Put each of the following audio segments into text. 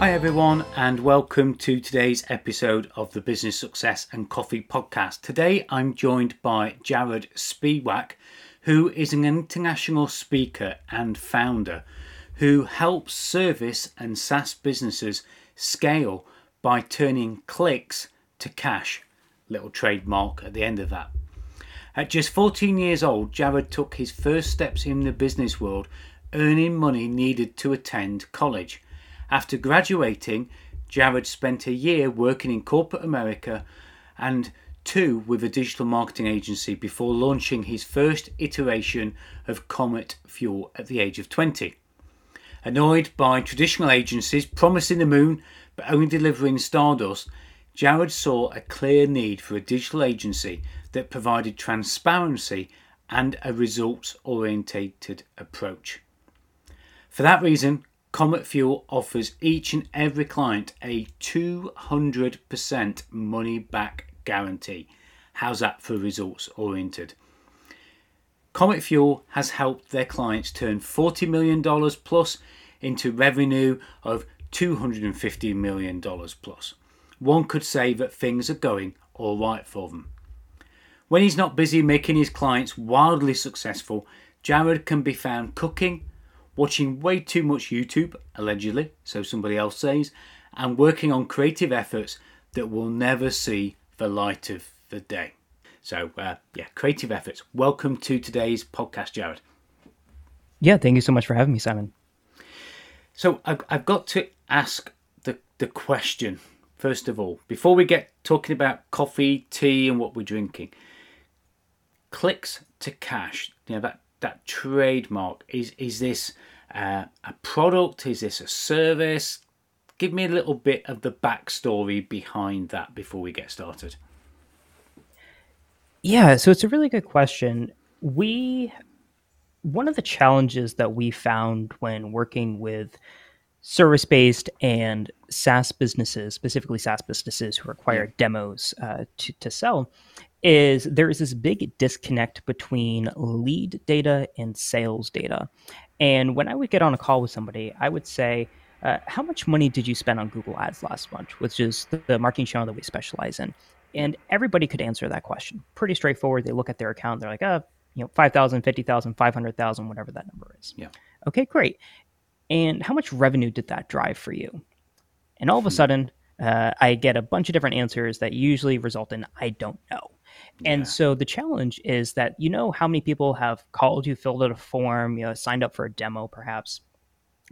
Hi, everyone, and welcome to today's episode of the Business Success and Coffee podcast. Today, I'm joined by Jarod Spiewak, who is an international speaker and founder who helps service and SaaS businesses scale by turning clicks to cash. Little trademark at the end of that. At just 14 years old, Jarod took his first steps in the business world, earning money needed to attend college. After graduating, Jarod spent a year working in corporate America and two with a digital marketing agency before launching his first iteration of Comet Fuel at the age of 20. Annoyed by traditional agencies promising the moon but only delivering stardust, Jarod saw a clear need for a digital agency that provided transparency and a results orientated approach. For that reason, Comet Fuel offers each and every client a 200% money back guarantee. How's that for results oriented? Comet Fuel has helped their clients turn $40 million plus into revenue of $250 million plus. One could say that things are going all right for them. When he's not busy making his clients wildly successful, Jarod can be found cooking, watching way too much YouTube, allegedly, so somebody else says, and working on creative efforts that will never see the light of the day. So, uh, yeah, creative efforts. Welcome to today's podcast, Jarod. Yeah, thank you so much for having me, Simon. So, I've, I've got to ask the, the question, first of all, before we get talking about coffee, tea, and what we're drinking. Clicks to cash, you know, that, that trademark, is, is this uh, a product? Is this a service? Give me a little bit of the backstory behind that before we get started. Yeah, so it's a really good question. We one of the challenges that we found when working with service based and SaaS businesses, specifically SaaS businesses who require demos uh, to, to sell, is there is this big disconnect between lead data and sales data. And when I would get on a call with somebody, I would say, uh, How much money did you spend on Google Ads last month, which is the, the marketing channel that we specialize in? And everybody could answer that question. Pretty straightforward. They look at their account, they're like, oh, you know, 5,000, 50,000, 500,000, whatever that number is. Yeah. Okay, great. And how much revenue did that drive for you? And all of a hmm. sudden, uh, I get a bunch of different answers that usually result in I don't know. And so the challenge is that you know how many people have called you, filled out a form, you know, signed up for a demo perhaps,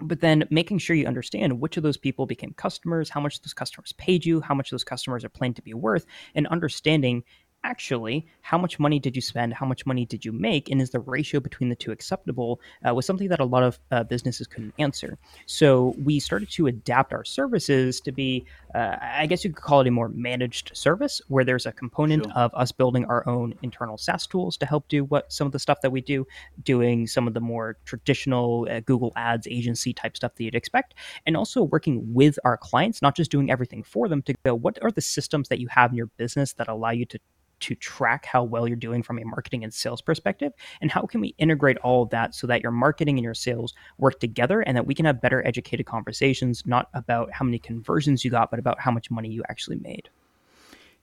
but then making sure you understand which of those people became customers, how much those customers paid you, how much those customers are planned to be worth, and understanding actually how much money did you spend how much money did you make and is the ratio between the two acceptable uh, was something that a lot of uh, businesses couldn't answer so we started to adapt our services to be uh, i guess you could call it a more managed service where there's a component sure. of us building our own internal saas tools to help do what some of the stuff that we do doing some of the more traditional uh, google ads agency type stuff that you'd expect and also working with our clients not just doing everything for them to go what are the systems that you have in your business that allow you to to track how well you're doing from a marketing and sales perspective and how can we integrate all of that so that your marketing and your sales work together and that we can have better educated conversations not about how many conversions you got but about how much money you actually made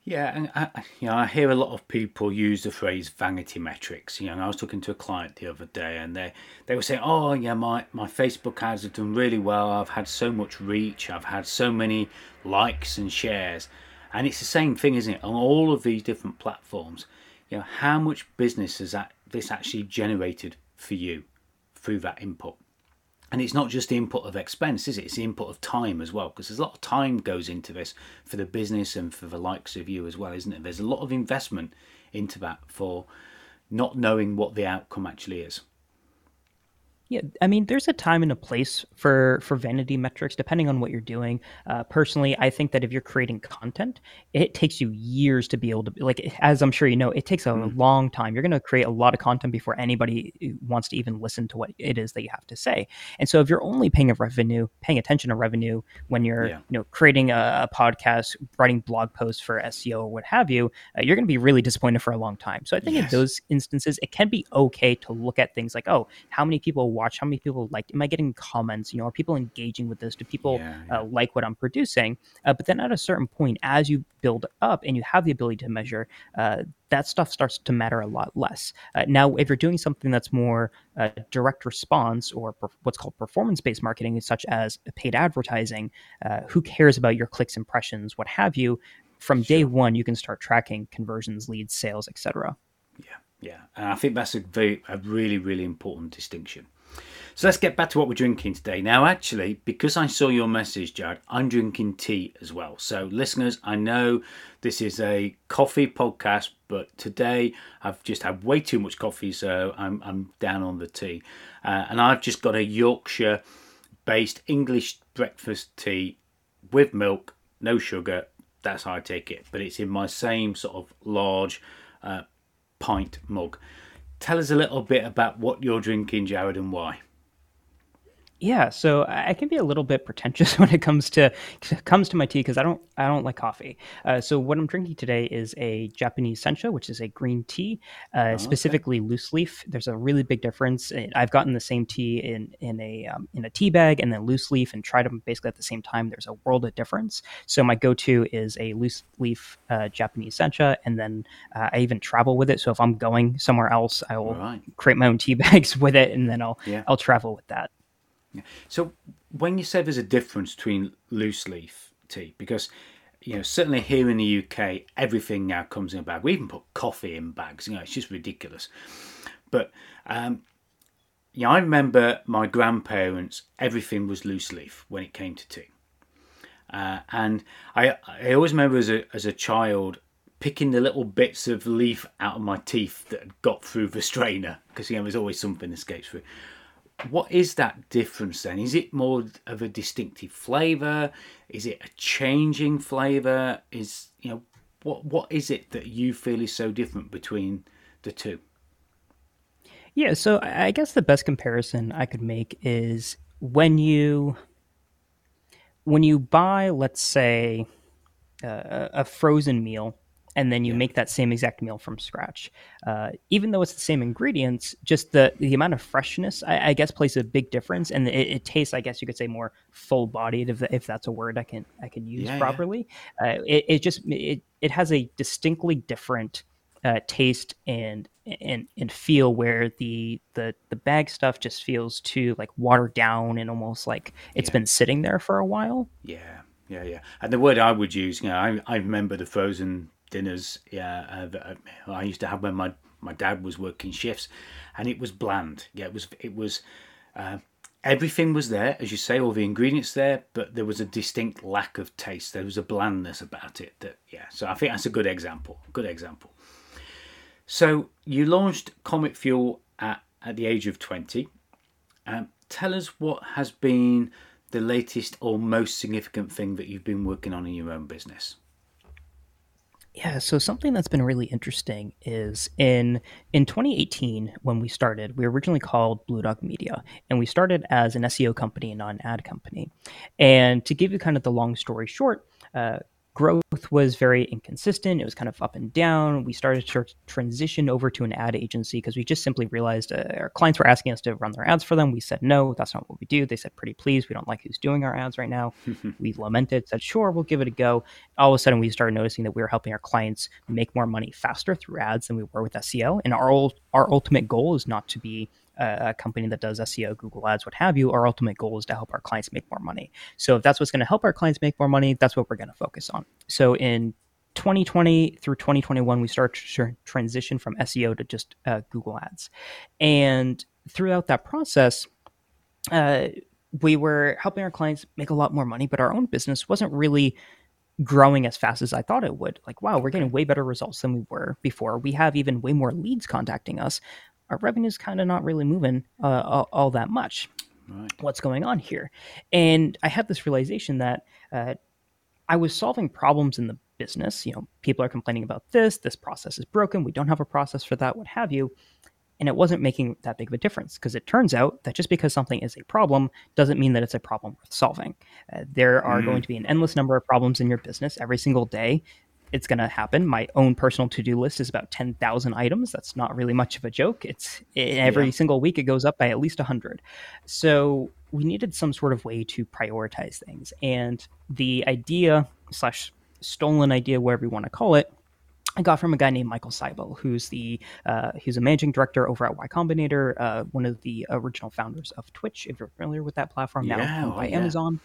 yeah, and I, you know, I hear a lot of people use the phrase vanity metrics. You know, I was talking to a client the other day, and they they were saying, "Oh, yeah, my my Facebook ads have done really well. I've had so much reach. I've had so many likes and shares." And it's the same thing, isn't it? On all of these different platforms, you know, how much business has that this actually generated for you through that input? And it's not just the input of expense, is it? It's the input of time as well, because there's a lot of time goes into this for the business and for the likes of you as well, isn't it? There's a lot of investment into that for not knowing what the outcome actually is. Yeah, I mean, there's a time and a place for for vanity metrics, depending on what you're doing. Uh, personally, I think that if you're creating content, it takes you years to be able to like, as I'm sure you know, it takes a mm. long time. You're going to create a lot of content before anybody uh, wants to even listen to what it is that you have to say. And so, if you're only paying a revenue, paying attention to revenue when you're, yeah. you know, creating a, a, podcast, writing blog posts for SEO or what have you, uh, you're going to be really disappointed for a long time. So I think yes. in those instances, it can be okay to look at things like, oh, how many people watch how many people like am i getting comments? You know are people engaging with this? Do people yeah, yeah. Uh, like what i'm producing? Uh, but then at a certain point as you build up and you have the ability to measure uh, that stuff starts to matter a lot less. Uh, now if you're doing something that's more uh, direct response or per- what's called performance based marketing such as paid advertising uh, who cares about your clicks impressions what have you from day one you can start tracking conversions leads sales etc yeah yeah, and I think that's a very, a really, really important distinction. So let's get back to what we're drinking today. Now, actually, because I saw your message, Jarod, I'm drinking tea as well. So, listeners, I know this is a coffee podcast, but today I've just had way too much coffee, so I'm, I'm down on the tea. Uh, and I've just got a Yorkshire based English breakfast tea with milk, no sugar. That's how I take it, but it's in my same sort of large uh, pint mug. Tell us a little bit about what you're drinking, Jarod, and why. Yeah, so I can be a little bit pretentious when it comes to comes to my tea because I don't I don't like coffee. Uh, so what I'm drinking today is a Japanese sencha, which is a green tea, uh, oh, specifically okay. loose leaf. There's a really big difference. I've gotten the same tea in in a um, in a tea bag and then loose leaf, and tried them basically at the same time. There's a world of difference. So my go-to is a loose leaf uh, Japanese sencha, and then uh, I even travel with it. So if I'm going somewhere else, I will right. create my own tea bags with it, and then I'll yeah. I'll travel with that. Yeah. So when you say there's a difference between loose leaf tea, because you know certainly here in the UK everything now comes in a bag. We even put coffee in bags. You know, it's just ridiculous. But um, I remember my grandparents. Everything was loose leaf when it came to tea, uh, and I I always remember as a as a child picking the little bits of leaf out of my teeth that had got through the strainer because you know there's always something escapes through what is that difference then? Is it more of a distinctive flavour? Is it a changing flavour? Is you know what what is it that you feel is so different between the two? Yeah, so I guess the best comparison I could make is when you when you buy, let's say, a frozen meal and then you yeah. make that same exact meal from scratch. Uh, even though it's the same ingredients, just the the amount of freshness, I, I guess, plays a big difference, and it, it, tastes, I guess, you could say, more full bodied, if, if that's a word I can I can use yeah, properly. Yeah. Uh, it, it just it it has a distinctly different. Uh, taste and and and feel where the the the bag stuff just feels too like watered down and almost like it's been sitting there for a while. Yeah, yeah, yeah. And the word I would use, you know, I I remember the frozen dinners yeah, uh, I used to have when my, my dad was working shifts, and it was bland. Yeah, it was it was uh, everything was there, as you say, all the ingredients there, but there was a distinct lack of taste. There was a blandness about it. That yeah, so I think that's a good example. Good example. So you launched Comet Fuel at at the age of twenty. Um, tell us what has been the latest or most significant thing that you've been working on in your own business. Yeah, so something that's been really interesting is in in 2018 when we started, we were originally called Blue Dog Media, and we started as an SEO company and not an ad company. And to give you kind of the long story short, uh, growth was very inconsistent. It was kind of up and down. We started to transition over to an ad agency because we just simply realized uh, our clients were asking us to run their ads for them. We said, no, that's not what we do. They said, pretty please, we don't like who's doing our ads right now. we lamented, said, sure, we'll give it a go. All of a sudden, we started noticing that we were helping our clients make more money faster through ads than we were with SEO. And our, our ultimate goal is not to be a company that does SEO, Google Ads, what have you, our ultimate goal is to help our clients make more money. So if that's what's going to help our clients make more money, that's what we're going to focus on. So in 2020 through 2021, we started to transition from SEO to just uh, Google Ads. And throughout that process, uh, we were helping our clients make a lot more money, but our own business wasn't really growing as fast as I thought it would. Like, wow, we're getting way better results than we were before. We have even way more leads contacting us, our revenue's kind of not really moving uh, all, all, that much. Right. What's going on here? And I had this realization that uh, I was solving problems in the business. You know, people are complaining about this, this process is broken, we don't have a process for that, what have you. And it wasn't making that big of a difference because it turns out that just because something is a problem doesn't mean that it's a problem worth solving. Uh, there are mm. going to be an endless number of problems in your business every single day. It's going to happen. My own personal to do list is about 10,000 items. That's not really much of a joke. It's every yeah. single week it goes up by at least 100. So we needed some sort of way to prioritize things. And the idea slash stolen idea, whatever you want to call it, I got from a guy named Michael Seibel, who's the uh, he's a managing director over at Y Combinator, uh, one of the original founders of Twitch. If you're familiar with that platform, now yeah, owned by yeah. Amazon.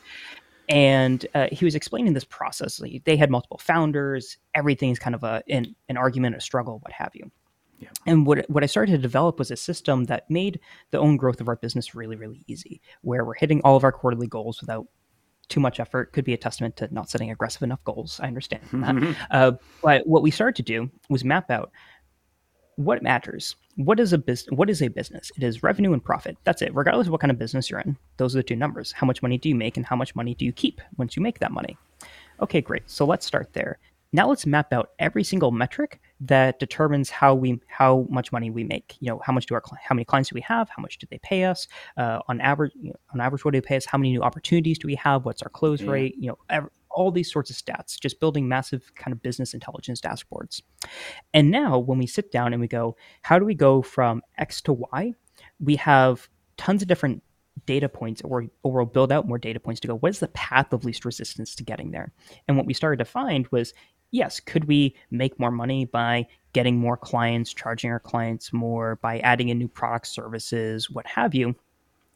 And uh, he was explaining this process. Like, they had multiple founders. Everything's kind of a an, an argument, a struggle, what have you. Yeah. And what what I started to develop was a system that made the own growth of our business really, really easy, where we're hitting all of our quarterly goals without too much effort could be a testament to not setting aggressive enough goals. I understand that. Uh, but what we started to do was map out what matters. What is a business? What is a business? It is revenue and profit. That's it. Regardless of what kind of business you're in, those are the two numbers. How much money do you make, and how much money do you keep once you make that money? Okay, great. So let's start there. Now let's map out every single metric that determines how we how much money we make. You know, how much do our how many clients do we have? How much do they pay us? Uh, on average, you know, on average, what do they pay us? How many new opportunities do we have? What's our close yeah. rate? You know, every, all these sorts of stats. Just building massive kind of business intelligence dashboards. And now, when we sit down and we go, how do we go from X to Y? We have tons of different data points or, or we'll build out more data points to go what is the path of least resistance to getting there and what we started to find was yes, could we make more money by getting more clients, charging our clients more, by adding in new products, services, what have you?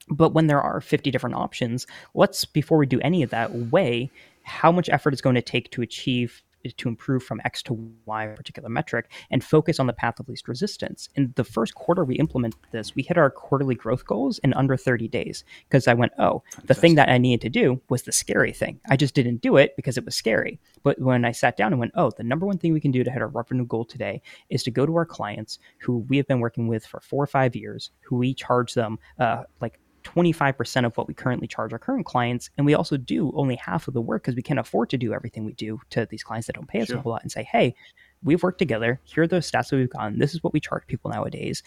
But when there are 50 different options, let's, before we do any of that, weigh how much effort it's going to take to achieve to improve from X to Y particular metric, and focus on the path of least resistance. In the first quarter we implemented this, we hit our quarterly growth goals in under 30 days because I went, oh, Fantastic. the thing that I needed to do was the scary thing. I just didn't do it because it was scary. But when I sat down and went, oh, the number one thing we can do to hit our revenue goal today is to go to our clients who we have been working with for four or five years, who we charge them uh, like 25% of what we currently charge our current clients. And we also do only half of the work because we can't afford to do everything we do to these clients that don't pay us sure. a whole lot and say, hey, we've worked together. Here are the stats that we've gotten. This is what we charge people nowadays.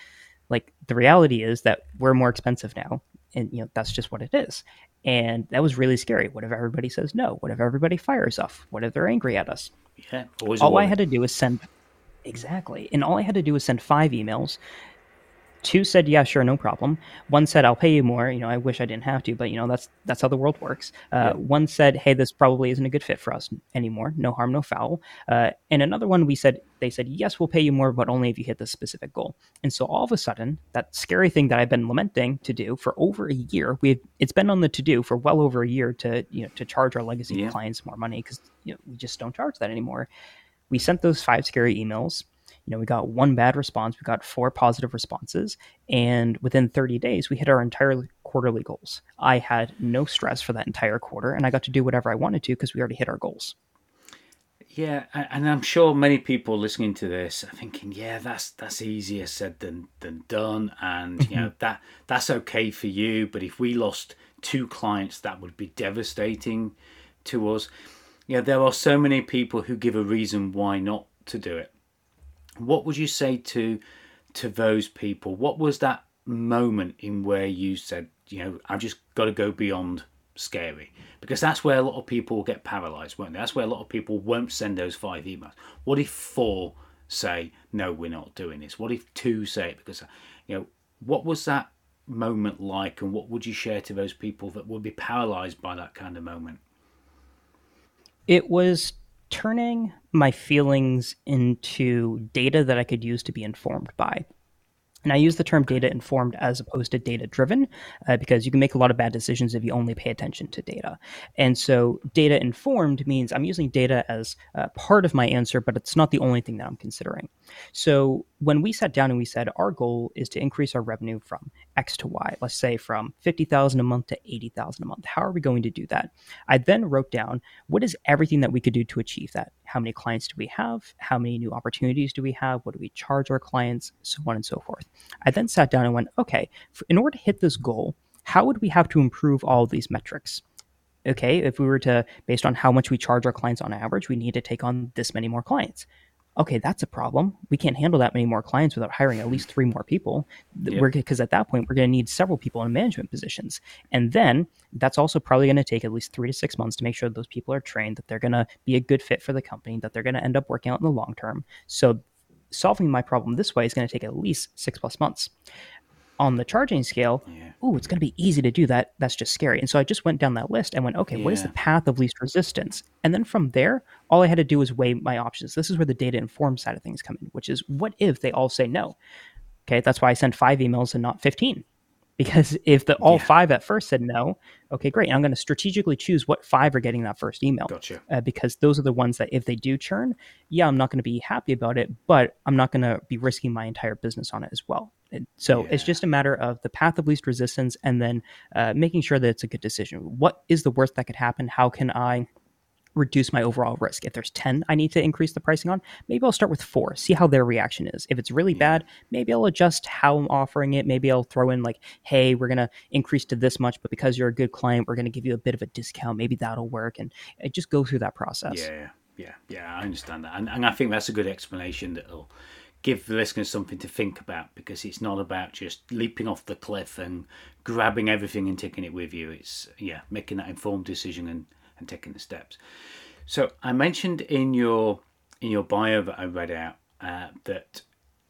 Like the reality is that we're more expensive now. And you know, that's just what it is. And that was really scary. What if everybody says no? What if everybody fires off? What if they're angry at us? Yeah. All I had to do was send Exactly. And all I had to do was send five emails Two said, "Yeah, sure, no problem." One said, "I'll pay you more." You know, I wish I didn't have to, but you know, that's that's how the world works. Uh, yeah. One said, "Hey, this probably isn't a good fit for us anymore. No harm, no foul." Uh, and another one, we said, they said, "Yes, we'll pay you more, but only if you hit this specific goal." And so all of a sudden, that scary thing that I've been lamenting to do for over a year, we've it's been on the to do for well over a year to you know to charge our legacy yeah. clients more money because you know we just don't charge that anymore. We sent those five scary emails you know, we got one bad response, we got four positive responses, and within 30 days, we hit our entire quarterly goals. I had no stress for that entire quarter, and I got to do whatever I wanted to because we already hit our goals. Yeah, and I'm sure many people listening to this are thinking, "Yeah, that's that's easier said than than done," and you mm-hmm. know that that's okay for you. But if we lost two clients, that would be devastating to us. Yeah, there are so many people who give a reason why not to do it what would you say to to those people? What was that moment in where you said, you know, I've just got to go beyond scary? Because that's where a lot of people get paralyzed, won't they? That's where a lot of people won't send those five emails. What if four say, no, we're not doing this? What if two say it? Because, you know, what was that moment like, and what would you share to those people that would be paralyzed by that kind of moment? It was turning my feelings into data that I could use to be informed by. And I use the term data informed as opposed to data driven uh, because you can make a lot of bad decisions if you only pay attention to data. And so, data informed means I'm using data as uh, part of my answer, but it's not the only thing that I'm considering. So, when we sat down and we said our goal is to increase our revenue from X to Y, let's say from 50,000 a month to 80,000 a month, how are we going to do that? I then wrote down what is everything that we could do to achieve that? How many clients do we have? How many new opportunities do we have? What do we charge our clients? So on and so forth. I then sat down and went, okay, in order to hit this goal, how would we have to improve all these metrics? Okay, if we were to, based on how much we charge our clients on average, we need to take on this many more clients okay, that's a problem. We can't handle that many more clients without hiring at least three more people. Because at that point, we're going to need several people in management positions. And then that's also probably going to take at least three to six months to make sure those people are trained, that they're going to be a good fit for the company, that they're going to end up working out in the long term. So solving my problem this way is going to take at least six plus months on the charging scale, yeah. oh, it's going to be easy to do that. That's just scary. And so I just went down that list and went, okay, yeah. what is the path of least resistance? And then from there, all I had to do was weigh my options. This is where the data informed side of things come in, which is what if they all say no? Okay, that's why I sent five emails and not 15. Because if the all yeah. five at first said no, okay, great. I'm going to strategically choose what five are getting that first email. Gotcha. Uh, because those are the ones that if they do churn, yeah, I'm not going to be happy about it, but I'm not going to be risking my entire business on it as well. And so yeah. it's just a matter of the path of least resistance and then uh, making sure that it's a good decision. What is the worst that could happen? How can I reduce my overall risk. If there's 10 I need to increase the pricing on, maybe I'll start with four, see how their reaction is. If it's really bad, maybe I'll adjust how I'm offering it. Maybe I'll throw in like, hey, we're going to increase to this much, but because you're a good client, we're going to give you a bit of a discount. Maybe that'll work. And I just go through that process. Yeah, yeah, yeah. I understand that. And, and I think that's a good explanation that'll give the listeners something to think about because it's not about just leaping off the cliff and grabbing everything and taking it with you. It's, yeah, making that informed decision and and taking the steps. So I mentioned in your in your bio that I read out uh, that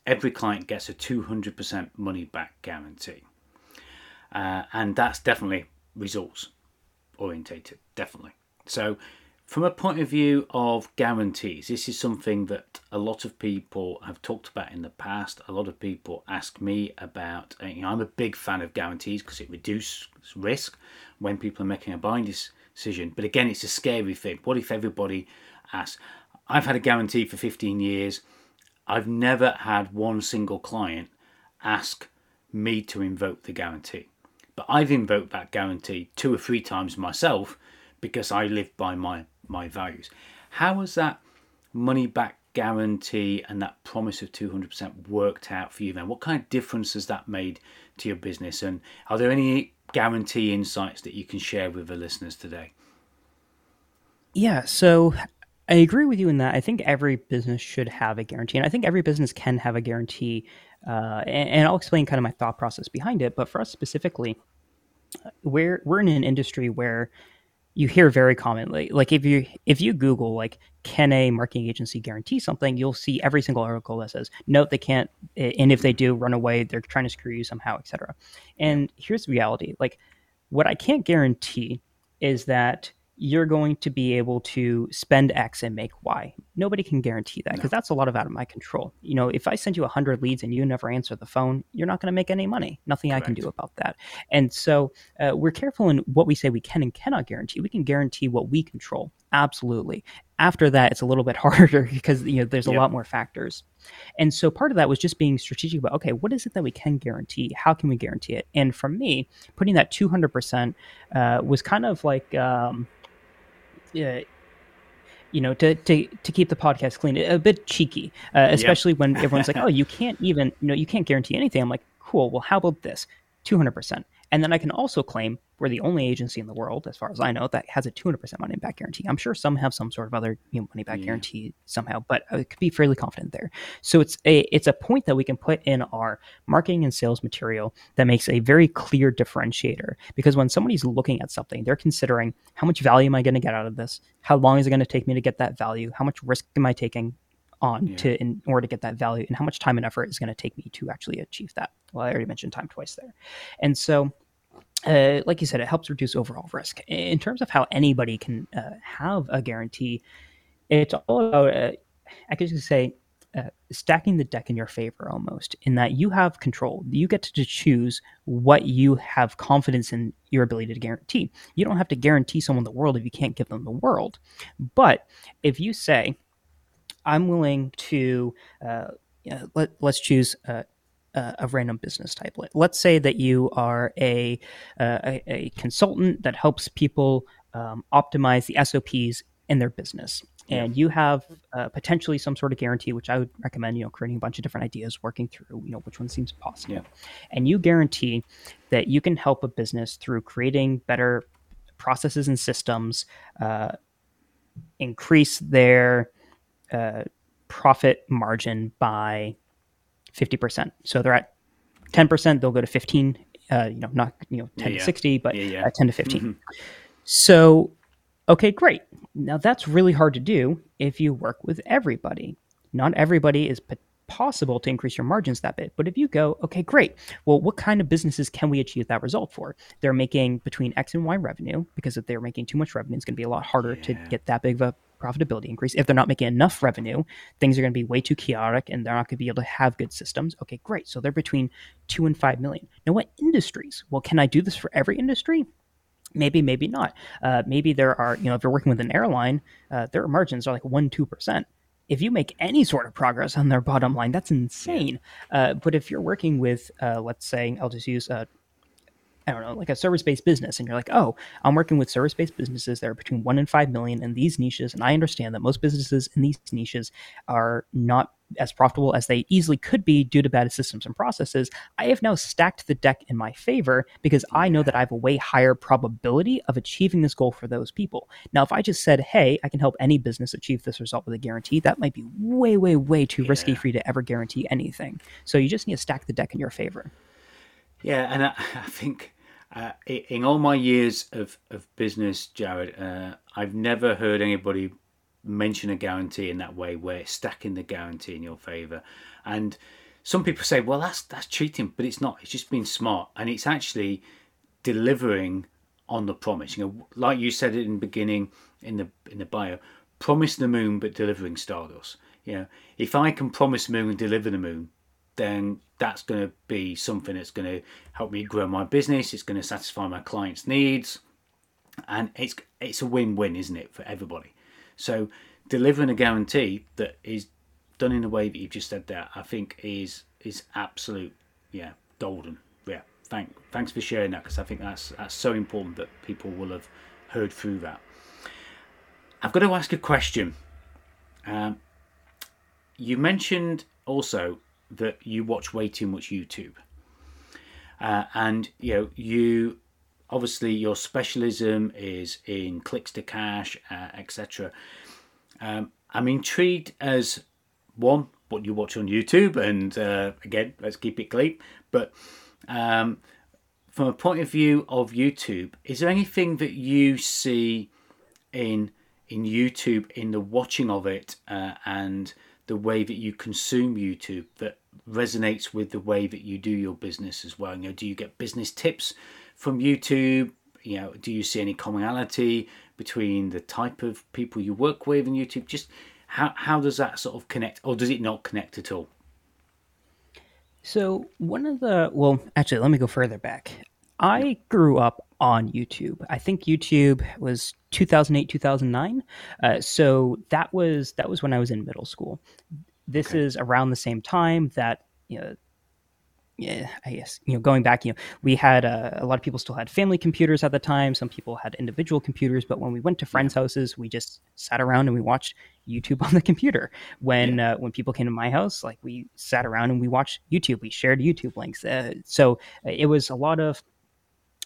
every client gets a 200% money back guarantee, uh, and that's definitely results orientated, definitely. So from a point of view of guarantees, this is something that a lot of people have talked about in the past. A lot of people ask me about. Uh, you know, I'm a big fan of guarantees because it reduces risk when people are making a buying decision. But again, it's a scary thing. What if everybody asks? I've had a guarantee for 15 years. I've never had one single client ask me to invoke the guarantee. But I've invoked that guarantee two or three times myself because I live by my, my values. How has that money back guarantee and that promise of 200% worked out for you then? What kind of difference has that made to your business? And are there any guarantee insights that you can share with the listeners today? Yeah, so I agree with you in that. I think every business should have a guarantee, and I think every business can have a guarantee. Uh, and, and, I'll explain kind of my thought process behind it. But for us specifically, we're we're in an industry where you hear very commonly, like if you if you Google like can a marketing agency guarantee something, you'll see every single article that says no, they can't, and if they do, run away. They're trying to screw you somehow, etc. And here's the reality: like what I can't guarantee is that you're going to be able to spend X and make Y. Nobody can guarantee that because no. that's a lot of out of my control. You know, if I send you 100 leads and you never answer the phone, you're not going to make any money. Nothing Correct. I can do about that. And so uh, we're careful in what we say we can and cannot guarantee. We can guarantee what we control. Absolutely. After that, it's a little bit harder because you know there's a yep. lot more factors. And so part of that was just being strategic about okay, what is it that we can guarantee? How can we guarantee it? And for me, putting that 200% uh, was kind of like um, uh, you know, to, to to keep the podcast clean, a bit cheeky, uh, especially yep. when everyone's like, "Oh, you can't even, you know, you can't guarantee anything." I'm like, "Cool. Well, how about this? Two hundred percent." And then I can also claim we're the only agency in the world, as far as I know, that has a 200% money back guarantee. I'm sure some have some sort of other you know, money back yeah. guarantee somehow, but I could be fairly confident there. So it's a it's a point that we can put in our marketing and sales material that makes a very clear differentiator. Because when somebody's looking at something, they're considering how much value am I going to get out of this? How long is it going to take me to get that value? How much risk am I taking? on yeah. to in order to get that value and how much time and effort is going to take me to actually achieve that well i already mentioned time twice there and so uh, like you said, it helps reduce overall risk. In terms of how anybody can uh, have a guarantee, it's all about, uh, I could just say, uh, stacking the deck in your favor almost, in that you have control. You get to choose what you have confidence in your ability to guarantee. You don't have to guarantee someone the world if you can't give them the world. But if you say, I'm willing to uh, yeah, let, let's choose a, a, random business type. Let's say that you are a, a, a consultant that helps people um, optimize the SOPs in their business. And you have uh, potentially some sort of guarantee, which I would recommend, you know, creating a bunch of different ideas, working through, you know, which one seems possible. Yeah. And you guarantee that you can help a business through creating better processes and systems, uh, increase their uh, profit margin by 50%. So they're at 10%, they'll go to 15, uh, you know, not, you know, 10 yeah, to 60, but yeah, yeah. 10 to 15. Mm-hmm. So, okay, great. Now that's really hard to do if you work with everybody. Not everybody is possible to increase your margins that bit. But if you go, okay, great. Well, what kind of businesses can we achieve that result for? They're making between X and Y revenue because if they're making too much revenue, it's going to be a lot harder yeah. to get that big of a profitability increase. If they're not making enough revenue, things are going to be way too chaotic and they're not going to be able to have good systems. Okay, great. So they're between two and five million. Now, what industries? Well, can I do this for every industry? Maybe, maybe not. Uh, maybe there are, you know, if you're working with an airline, uh, their margins are like one, two percent if you make any sort of progress on their bottom line, that's insane. Uh, but if you're working with, uh, let's say, I'll just use uh, I don't know, like a service based business, and you're like, oh, I'm working with service based businesses that are between one and five million in these niches, and I understand that most businesses in these niches are not as profitable as they easily could be due to bad systems and processes. I have now stacked the deck in my favor because I know that I have a way higher probability of achieving this goal for those people. Now, if I just said, hey, I can help any business achieve this result with a guarantee, that might be way, way, way too yeah. risky for you to ever guarantee anything. So you just need to stack the deck in your favor. Yeah, and I, I think uh, in all my years of, of business, Jarod, uh, I've never heard anybody mention a guarantee in that way, where it's stacking the guarantee in your favour. And some people say, well, that's that's cheating, but it's not. It's just being smart, and it's actually delivering on the promise. You know, like you said in the beginning in the in the bio, promise the moon but delivering stardust. You know, if I can promise moon and deliver the moon, then that's going to be something that's going to help me grow my business. It's going to satisfy my clients' needs, and it's it's a win-win, isn't it, for everybody? So delivering a guarantee that is done in the way that you've just said that, I think is is absolute, yeah, golden. Yeah, thank thanks for sharing that because I think that's that's so important that people will have heard through that. I've got to ask a question. Um, you mentioned also that you watch way too much YouTube. Uh, and you know you obviously your specialism is in clicks to cash, uh, etc. Um, I'm intrigued as one what you watch on YouTube, and uh, again, let's keep it clean. But um, from a point of view of YouTube, is there anything that you see in in YouTube in the watching of it uh, and the way that you consume YouTube that resonates with the way that you do your business as well? You know, do you get business tips from YouTube? You know, do you see any commonality between the type of people you work with in YouTube? Just how how does that sort of connect, or does it not connect at all? So one of the well, actually, let me go further back. I grew up on YouTube. I think YouTube was 2008, 2009. Uh, so that was that was when I was in middle school. This okay. is around the same time that you know yeah, I guess you know going back, you know, we had uh, a lot of people still had family computers at the time. Some people had individual computers, but when we went to friends' houses, we just sat around and we watched YouTube on the computer. When yeah. uh, when people came to my house, like we sat around and we watched YouTube. We shared YouTube links. Uh, so it was a lot of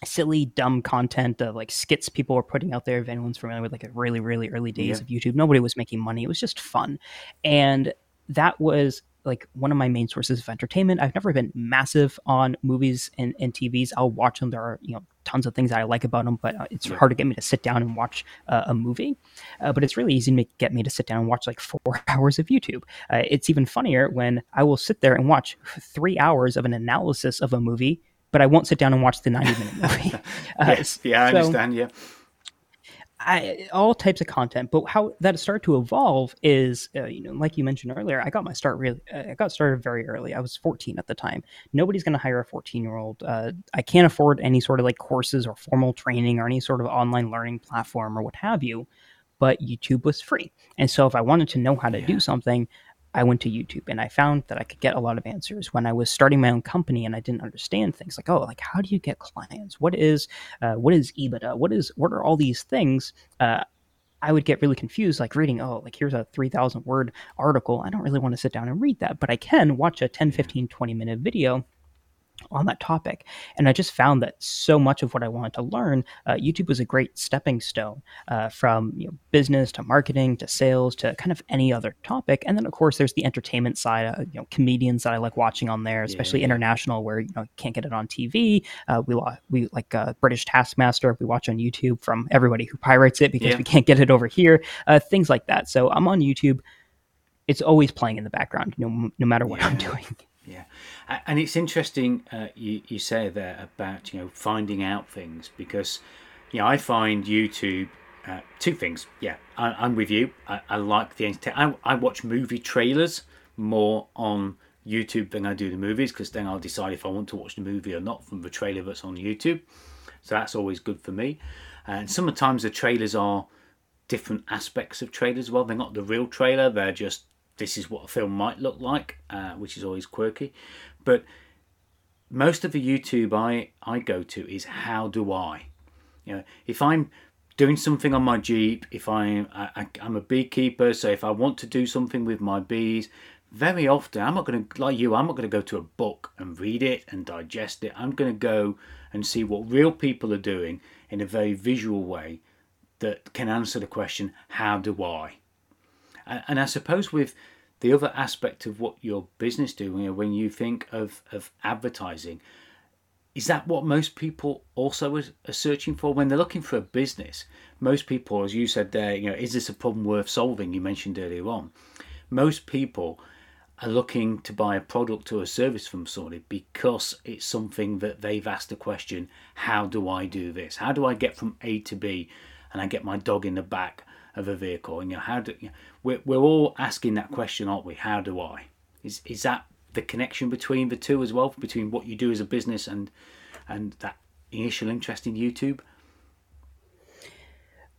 silly, dumb content of like skits people were putting out there. If anyone's familiar with like a really, really early days yeah. of YouTube, nobody was making money. It was just fun, and that was like one of my main sources of entertainment. I've never been massive on movies and, and TVs. I'll watch them. There are you know tons of things that I like about them, but uh, it's yeah. hard to get me to sit down and watch uh, a movie. Uh, but it's really easy to make, get me to sit down and watch like four hours of YouTube. Uh, it's even funnier when I will sit there and watch three hours of an analysis of a movie, but I won't sit down and watch the ninety minute movie. Uh, yes, yeah, I so, understand. Yeah. I, all types of content. But how that started to evolve is, uh, you know, like you mentioned earlier, I got my start really. Uh, I got started very early. I was 14 at the time. Nobody's going to hire a 14 year old. Uh, I can't afford any sort of like courses or formal training or any sort of online learning platform or what have you. But YouTube was free, and so if I wanted to know how to yeah. do something, I went to YouTube and I found that I could get a lot of answers when I was starting my own company and I didn't understand things like, oh, like how do you get clients? What is uh, what is EBITDA? What is what are all these things? Uh, I would get really confused, like reading, oh, like here's a 3,000 word article. I don't really want to sit down and read that, but I can watch a 10, 15, 20 minute video on that topic. And I just found that so much of what I wanted to learn, uh, YouTube was a great stepping stone uh, from you know, business to marketing to sales to kind of any other topic. And then of course there's the entertainment side, uh, you know, comedians that I like watching on there, especially yeah. international where you know you can't get it on TV. Uh, we we like uh, British Taskmaster we watch on YouTube from everybody who pirates it because yeah. we can't get it over here. Uh, things like that. So I'm on YouTube. It's always playing in the background, no, no matter what yeah. I'm doing. And it's interesting uh, you you say there about you know finding out things because you know I find YouTube uh, two things. Yeah, I, am with you. I, I, like the entertainment. I, I watch movie trailers more on YouTube than I do the movies because then I'll decide if I want to watch the movie or not from the trailer that's on YouTube. So that's always good for me. And sometimes the trailers are different aspects of trailers well. They're not the real trailer, they're just this is what a film might look like, uh, which is always quirky. But most of the YouTube I, I go to is how do I? You know, if I'm doing something on my Jeep, if I'm I, I'm a beekeeper, so if I want to do something with my bees, very often I'm not going to like you. I'm not going to go to a book and read it and digest it. I'm going to go and see what real people are doing in a very visual way that can answer the question, how do I? And I suppose with the other aspect of what your business doing when you think of, of advertising, is that what most people also are searching for when they're looking for a business? Most people, as you said there, you know, is this a problem worth solving? You mentioned earlier on. Most people are looking to buy a product or a service from somebody because it's something that they've asked a question how do I do this? How do I get from A to B and I get my dog in the back? Of a vehicle. And you know, how do you know, we're we're all asking that question, aren't we? How do I? Is is that the connection between the two as well, between what you do as a business and and that initial interest in YouTube?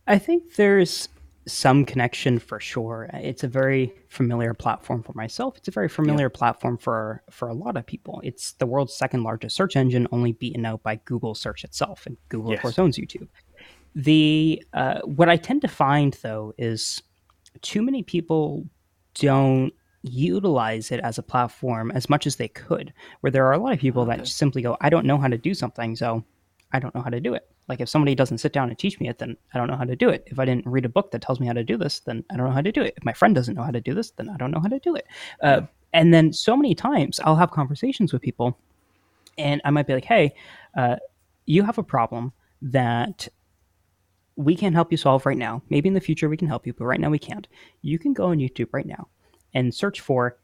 I think there's some connection for sure. It's a very familiar platform for myself. It's a very familiar yeah. platform for for a lot of people. It's the world's second largest search engine, only beaten out by Google search itself, and Google yes. of course owns YouTube. The uh, what I tend to find though is too many people don't utilize it as a platform as much as they could. Where there are a lot of people okay. that simply go, "I don't know how to do something, so I don't know how to do it." Like if somebody doesn't sit down and teach me it, then I don't know how to do it. If I didn't read a book that tells me how to do this, then I don't know how to do it. If my friend doesn't know how to do this, then I don't know how to do it. Uh, and then so many times I'll have conversations with people, and I might be like, "Hey, uh, you have a problem that we can't help you solve right now. Maybe in the future we can help you, but right now we can't. You can go on YouTube right now and search for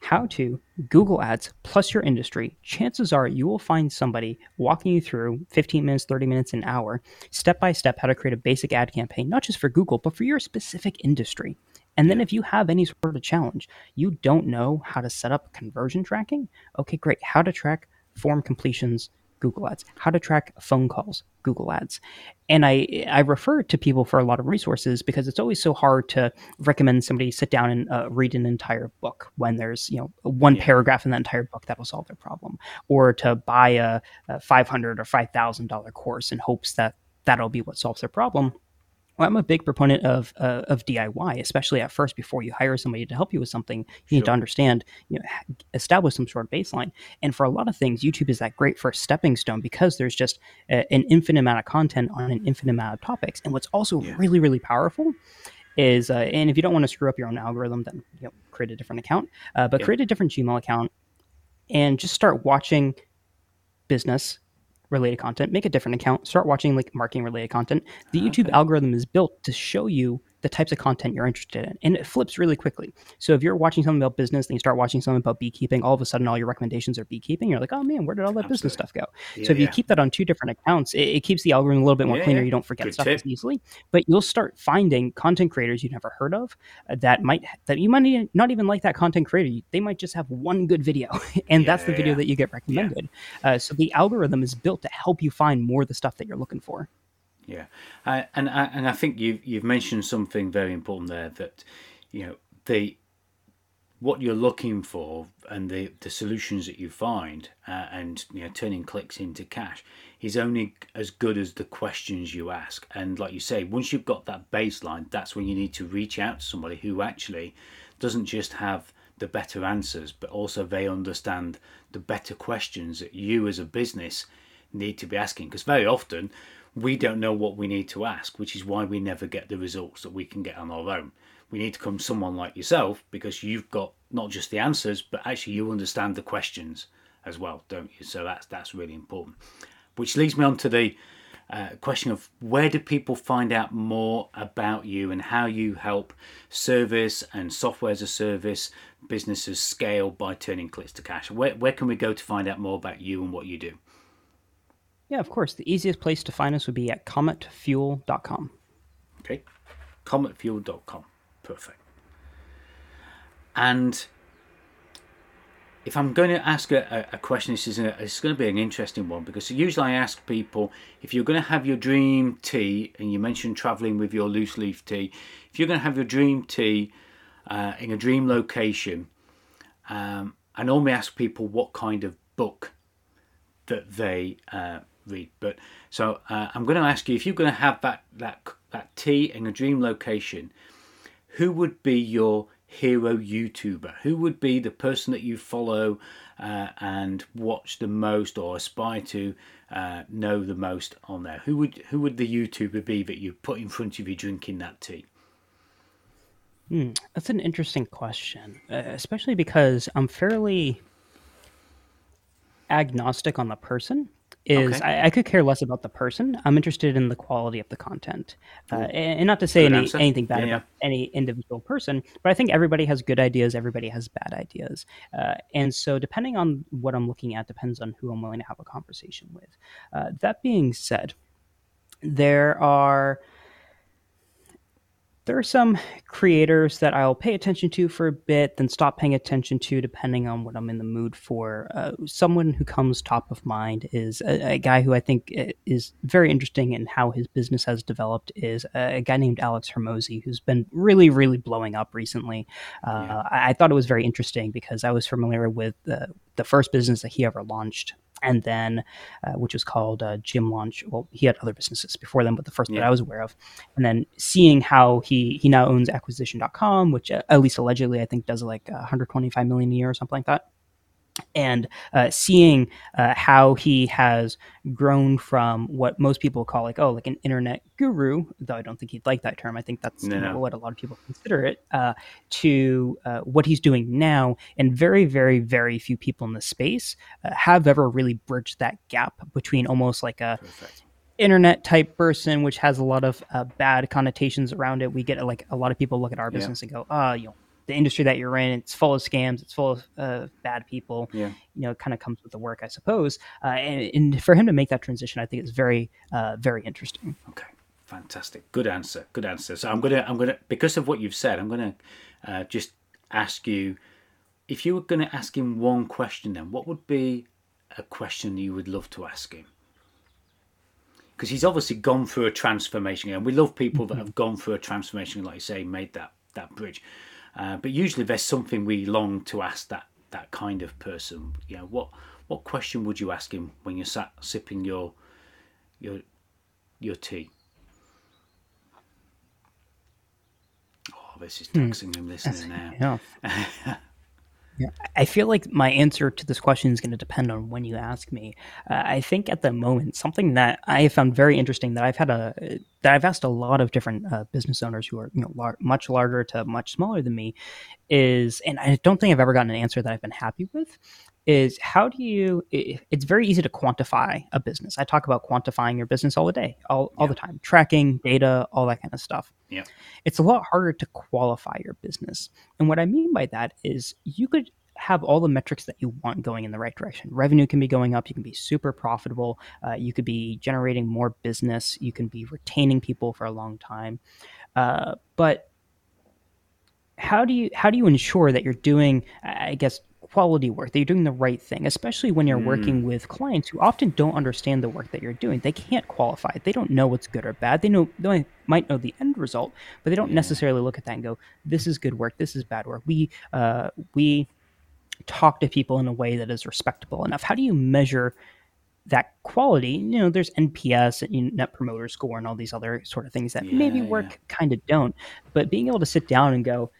how to Google Ads plus your industry. Chances are you will find somebody walking you through 15 minutes, 30 minutes, an hour, step by step, how to create a basic ad campaign, not just for Google, but for your specific industry. And then if you have any sort of challenge, you don't know how to set up conversion tracking. Okay, great. How to track form completions Google Ads, how to track phone calls, Google Ads. And I, I refer to people for a lot of resources because it's always so hard to recommend somebody sit down and uh, read an entire book when there's you know one yeah. paragraph in that entire book that will solve their problem, or to buy a, a five hundred or five thousand dollar course in hopes that that'll be what solves their problem well, I'm a big proponent of uh, of DIY, especially at first before you hire somebody to help you with something. You sure. need to understand, you know, establish some sort of baseline. And for a lot of things, YouTube is that great first stepping stone because there's just a, an infinite amount of content on an infinite amount of topics. And what's also yeah. really really powerful is, uh, and if you don't want to screw up your own algorithm, then you know, create a different account. Uh, but yeah. create a different Gmail account and just start watching business related content, make a different account, start watching like marketing related content. The ah, okay. YouTube algorithm is built to show you the types of content you're interested in. And it flips really quickly. So if you're watching something about business and you start watching something about beekeeping, all of a sudden all your recommendations are beekeeping. You're like, oh man, where did all that Absolutely. business stuff go? Yeah, so if you keep that on two different accounts, it, it, keeps the algorithm a little bit more yeah, cleaner. You don't forget Good stuff tip. as easily. But you'll start finding content creators you've never heard of uh, that might that you might not even like that content creator. They might just have one good video, and that's the video that you get recommended. Uh, so the algorithm is built to help you find more of the stuff that you're looking for. Yeah, and and I think you've you've mentioned something very important there that you know the what you're looking for and the, the solutions that you find uh, and you know turning clicks into cash is only as good as the questions you ask. And like you say once you've got that baseline that's when you need to reach out to somebody who actually doesn't just have the better answers but also they understand the better questions that you as a business need to be asking. Because very often we don't know what we need to ask which is why we never get the results that we can get on our own we need to come someone like yourself because you've got not just the answers, but actually you understand the questions as well, don't you? So that's that's really important. Which leads me on to the uh, question of where do people find out more about you and how you help service and software as a service businesses scale by turning clicks to cash? Where, where can we go to find out more about you and what you do? Yeah, of course. The easiest place to find us would be at cometfuel.com. Okay, cometfuel.com. Perfect. And if I'm going to ask a, a question, this is a, it's going to be an interesting one because usually I ask people if you're going to have your dream tea, and you mentioned traveling with your loose leaf tea, if you're going to have your dream tea uh, in a dream location, um, I normally ask people what kind of book that they uh, read. But so uh, I'm going to ask you if you're going to have that that that tea in a dream location who would be your hero YouTuber? Who would be the person that you follow uh, and watch the most or aspire to uh, know the most on there? Who would who would the YouTuber be that you put in front of you drinking that tea? Hmm, that's an interesting question, uh, especially because I'm fairly agnostic on the person is okay. I, I, could care less about the person. I'm interested in the quality of the content, uh, and, and, not to say any, anything bad yeah, about yeah. any individual person, but I think everybody has good ideas. Everybody has bad ideas, uh, and so depending on what I'm looking at, depends on who I'm willing to have a conversation with. Uh, that being said, there are there are some creators that I'll pay attention to for a bit, then stop paying attention to depending on what I'm in the mood for. Uh, someone who comes top of mind is a, a, guy who I think uh, is very interesting in how his business has developed. Is a, guy named Alex Hormozi, who's been really, really blowing up recently. Uh, yeah. I, I, thought it was very interesting because I was familiar with the the first business that he ever launched and then uh, which was called uh, Gym Launch. Well, he had other businesses before them, but the first yeah. that I was aware of. And then seeing how he he now owns Acquisition.com, which uh, at least allegedly I think does like 125 million a year or something like that and uh, seeing uh, how he has grown from what most people call like oh like an internet guru though i don't think he'd like that term i think that's no, no. what a lot of people consider it uh, to uh, what he's doing now and very very very few people in the space uh, have ever really bridged that gap between almost like a Perfect internet type person, which has a lot of uh, bad connotations around it. We get like a lot of people look at our business yeah. and go, "Ah, oh, you know, the industry that you're in, it's full of scams, it's full of uh, bad people. Yeah. You know, it kind of comes with the work, I suppose. Uh, and, and, for him to make that transition, I think it's very, uh, very interesting. Okay, fantastic, good answer, good answer. So I'm gonna, I'm gonna, because of what you've said, I'm gonna uh, just ask you, if you were going to ask him one question, then what would be a question you would love to ask him? Because he's obviously gone through a transformation, and we love people that mm-hmm. have gone through a transformation, like you say, made that that bridge. Uh, but usually there's something we long to ask that that kind of person. You know, what what question would you ask him when you're sat sipping your your your tea? Oh, this is hmm. taxing him listening now. I feel like my answer to this question is going to depend on when you ask me. Uh, I think at the moment, something that I have found very interesting that I've had a that I've asked a lot of different uh, business owners who are you know lar- much larger to much smaller than me is, and I don't think I've ever gotten an answer that I've been happy with, is how do you it's very easy to quantify a business. I talk about quantifying your business all the day all, all the time. Tracking data all that kind of stuff. Yeah. It's a lot harder to qualify your business. And what i mean by that is you could have all the metrics that you want going in the right direction. Revenue can be going up you can be super profitable uh, you could be generating more business you can be retaining people for a long time. Uh, but how do you how do you ensure that you're doing i guess quality work, that you're doing the right thing, especially when you're mm. working with clients who often don't understand the work that you're doing. They can't qualify it. They don't know what's good or bad. They know they might know the end result, but they don't yeah. necessarily look at that and go, "This is good work. This is bad work." We uh, we talk to people in a way that is respectable enough. How do you measure that quality? You know, there's NPS and Net Promoter Score and all these other sort of things that yeah, maybe work, yeah. kind of don't. But being able to sit down and go,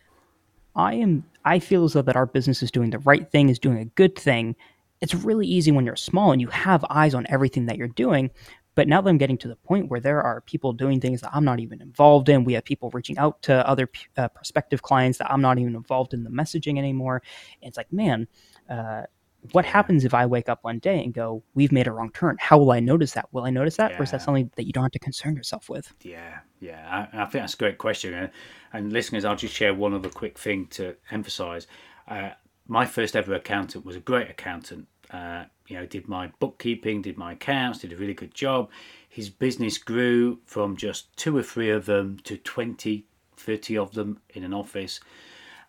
I am I feel as though that our business is doing the right thing, is doing a good thing. It's really easy when you're small and you have eyes on everything that you're doing. But now that I'm getting to the point where there are people doing things that I'm not even involved in, we have people reaching out to other uh, prospective clients that I'm not even involved in the messaging anymore. And it's like, man, uh, what happens if I wake up one day and go, we've made a wrong turn? How will I notice that? Will I notice that? Yeah. Or is that something that you don't have to concern yourself with? Yeah, yeah. I, I think that's a great question. And, and, listeners, I'll just share one other quick thing to emphasize. Uh, my first ever accountant was a great accountant. Uh, you know, did my bookkeeping, did my accounts, did a really good job. His business grew from just two or three of them to 20, 30 of them in an office.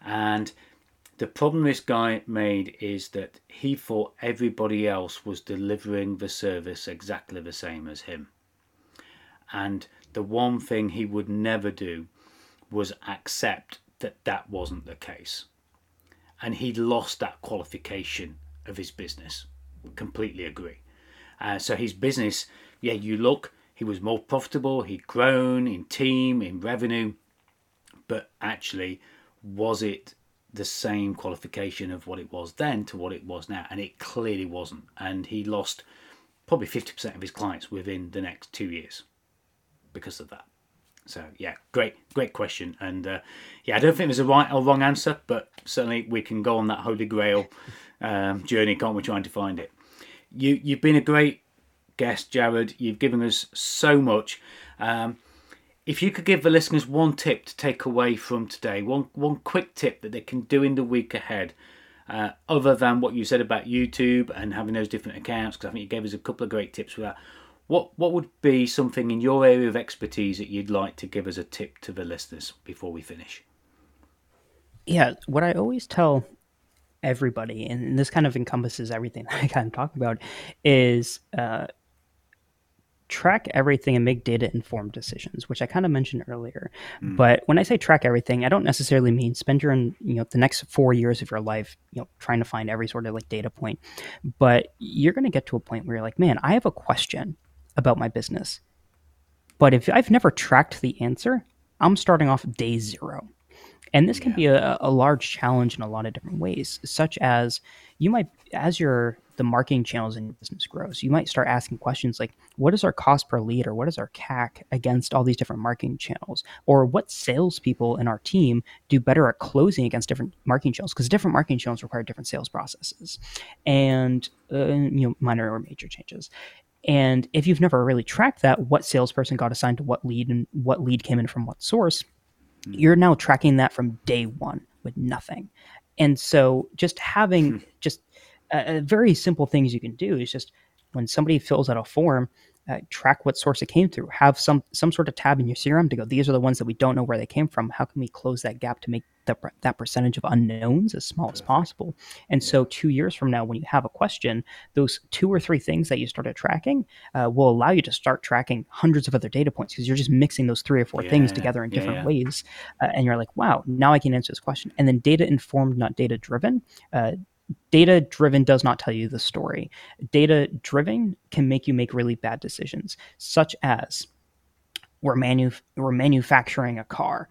And the problem this guy made is that he thought everybody else was delivering the service exactly the same as him. And the one thing he would never do was accept that that wasn't the case. And he lost that qualification of his business. Completely agree. Uh, so his business, yeah, you look, he was more profitable, he'd grown in team, in revenue, but actually, was it the same qualification of what it was then to what it was now, and it clearly wasn't. And he lost probably 50% of his clients within the next two years because of that. So yeah, great, great question, and uh, yeah, I don't think there's a right or wrong answer, but certainly we can go on that holy grail um, journey, can't we? Trying to find it. You you've been a great guest, Jarod. You've given us so much. Um, if you could give the listeners one tip to take away from today, one one quick tip that they can do in the week ahead, uh, other than what you said about YouTube and having those different accounts, because I think you gave us a couple of great tips for that. What what would be something in your area of expertise that you'd like to give as a tip to the listeners before we finish? Yeah, what I always tell everybody, and this kind of encompasses everything I kind of talk about, is uh, track everything and make data informed decisions, which I kind of mentioned earlier. Mm. But when I say track everything, I don't necessarily mean spend your you know the next four years of your life you know trying to find every sort of like data point. But you're going to get to a point where you're like, man, I have a question about my business, but if I've never tracked the answer, I'm starting off day zero. And this can yeah. be a, a large challenge in a lot of different ways, such as you might, as you're the marketing channels in your business grows. You might start asking questions like, what is our cost per lead or what is our CAC against all these different marketing channels? Or what salespeople in our team do better at closing against different marketing channels? Because different marketing channels require different sales processes and uh, you know minor or major changes. And if you've never really tracked that, what salesperson got assigned to what lead and what lead came in from what source, hmm. you're now tracking that from day one with nothing. And so just having hmm. just uh, very simple things you can do is just when somebody fills out a form, uh, track what source it came through. Have some some sort of tab in your CRM to go. These are the ones that we don't know where they came from. How can we close that gap to make the, that percentage of unknowns as small as possible? And so, two years from now, when you have a question, those two or three things that you started tracking uh, will allow you to start tracking hundreds of other data points because you're just mixing those three or four yeah, things together in different yeah, ways. Uh, and you're like, wow, now I can answer this question. And then data informed, not data driven uh, data driven does not tell you the story. Data driven can make you make really bad decisions, such as we're, manu- we're manufacturing a car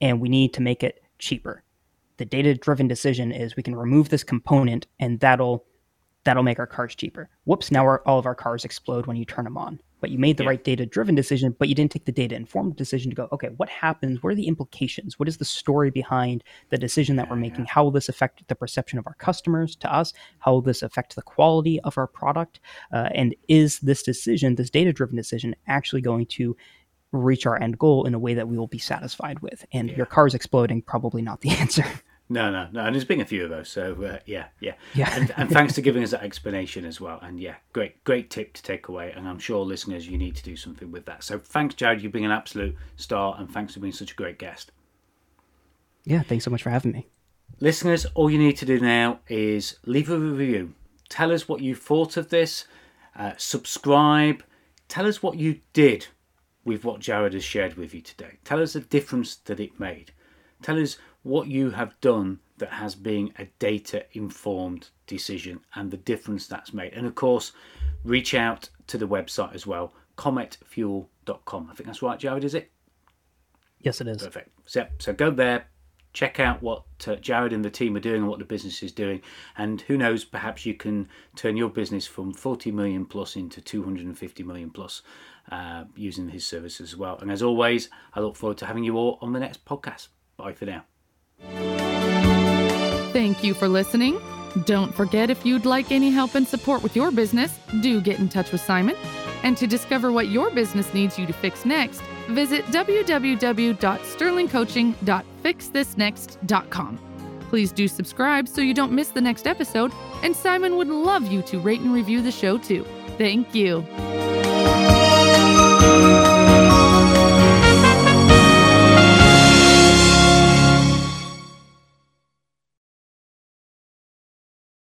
and we need to make it cheaper. The data driven decision is we can remove this component and that'll that'll make our cars cheaper. Whoops, now our, all of our cars explode when you turn them on but you made the yeah. right data driven decision, but you didn't take the data informed decision to go, okay, what happens? What are the implications? What is the story behind the decision that we're making? How will this affect the perception of our customers to us? How will this affect the quality of our product? Uh, and is this decision, this data driven decision, actually going to reach our end goal in a way that we will be satisfied with? And yeah. your car's exploding, probably not the answer. No, no, no. And there's been a few of those. So uh, yeah, yeah, yeah. and, and, thanks for giving us that explanation as well. And yeah, great, great tip to take away. And I'm sure listeners, you need to do something with that. So thanks, Jarod. You've been an absolute star, and thanks for being such a great guest. Yeah, thanks so much for having me. Listeners, all you need to do now is leave a review. Tell us what you thought of this, uh, subscribe, tell us what you did with what Jarod has shared with you today. Tell us the difference that it made. Tell us what you have done that has been a data informed decision and the difference that's made. And of course, reach out to the website as well, cometfuel.com. I think that's right, Jarod, is it? Yes, it is. Perfect. So, so go there, check out what uh, Jarod and the team are doing and what the business is doing. And who knows, perhaps you can turn your business from 40 million plus into 250 million plus uh, using his services as well. And as always, I look forward to having you all on the next podcast. Bye for now. Thank you for listening. Don't forget if you'd like any help and support with your business, do get in touch with Simon. And to discover what your business needs you to fix next, visit www.sterlingcoaching.fixthisnext.com. Please do subscribe so you don't miss the next episode, and Simon would love you to rate and review the show too. Thank you.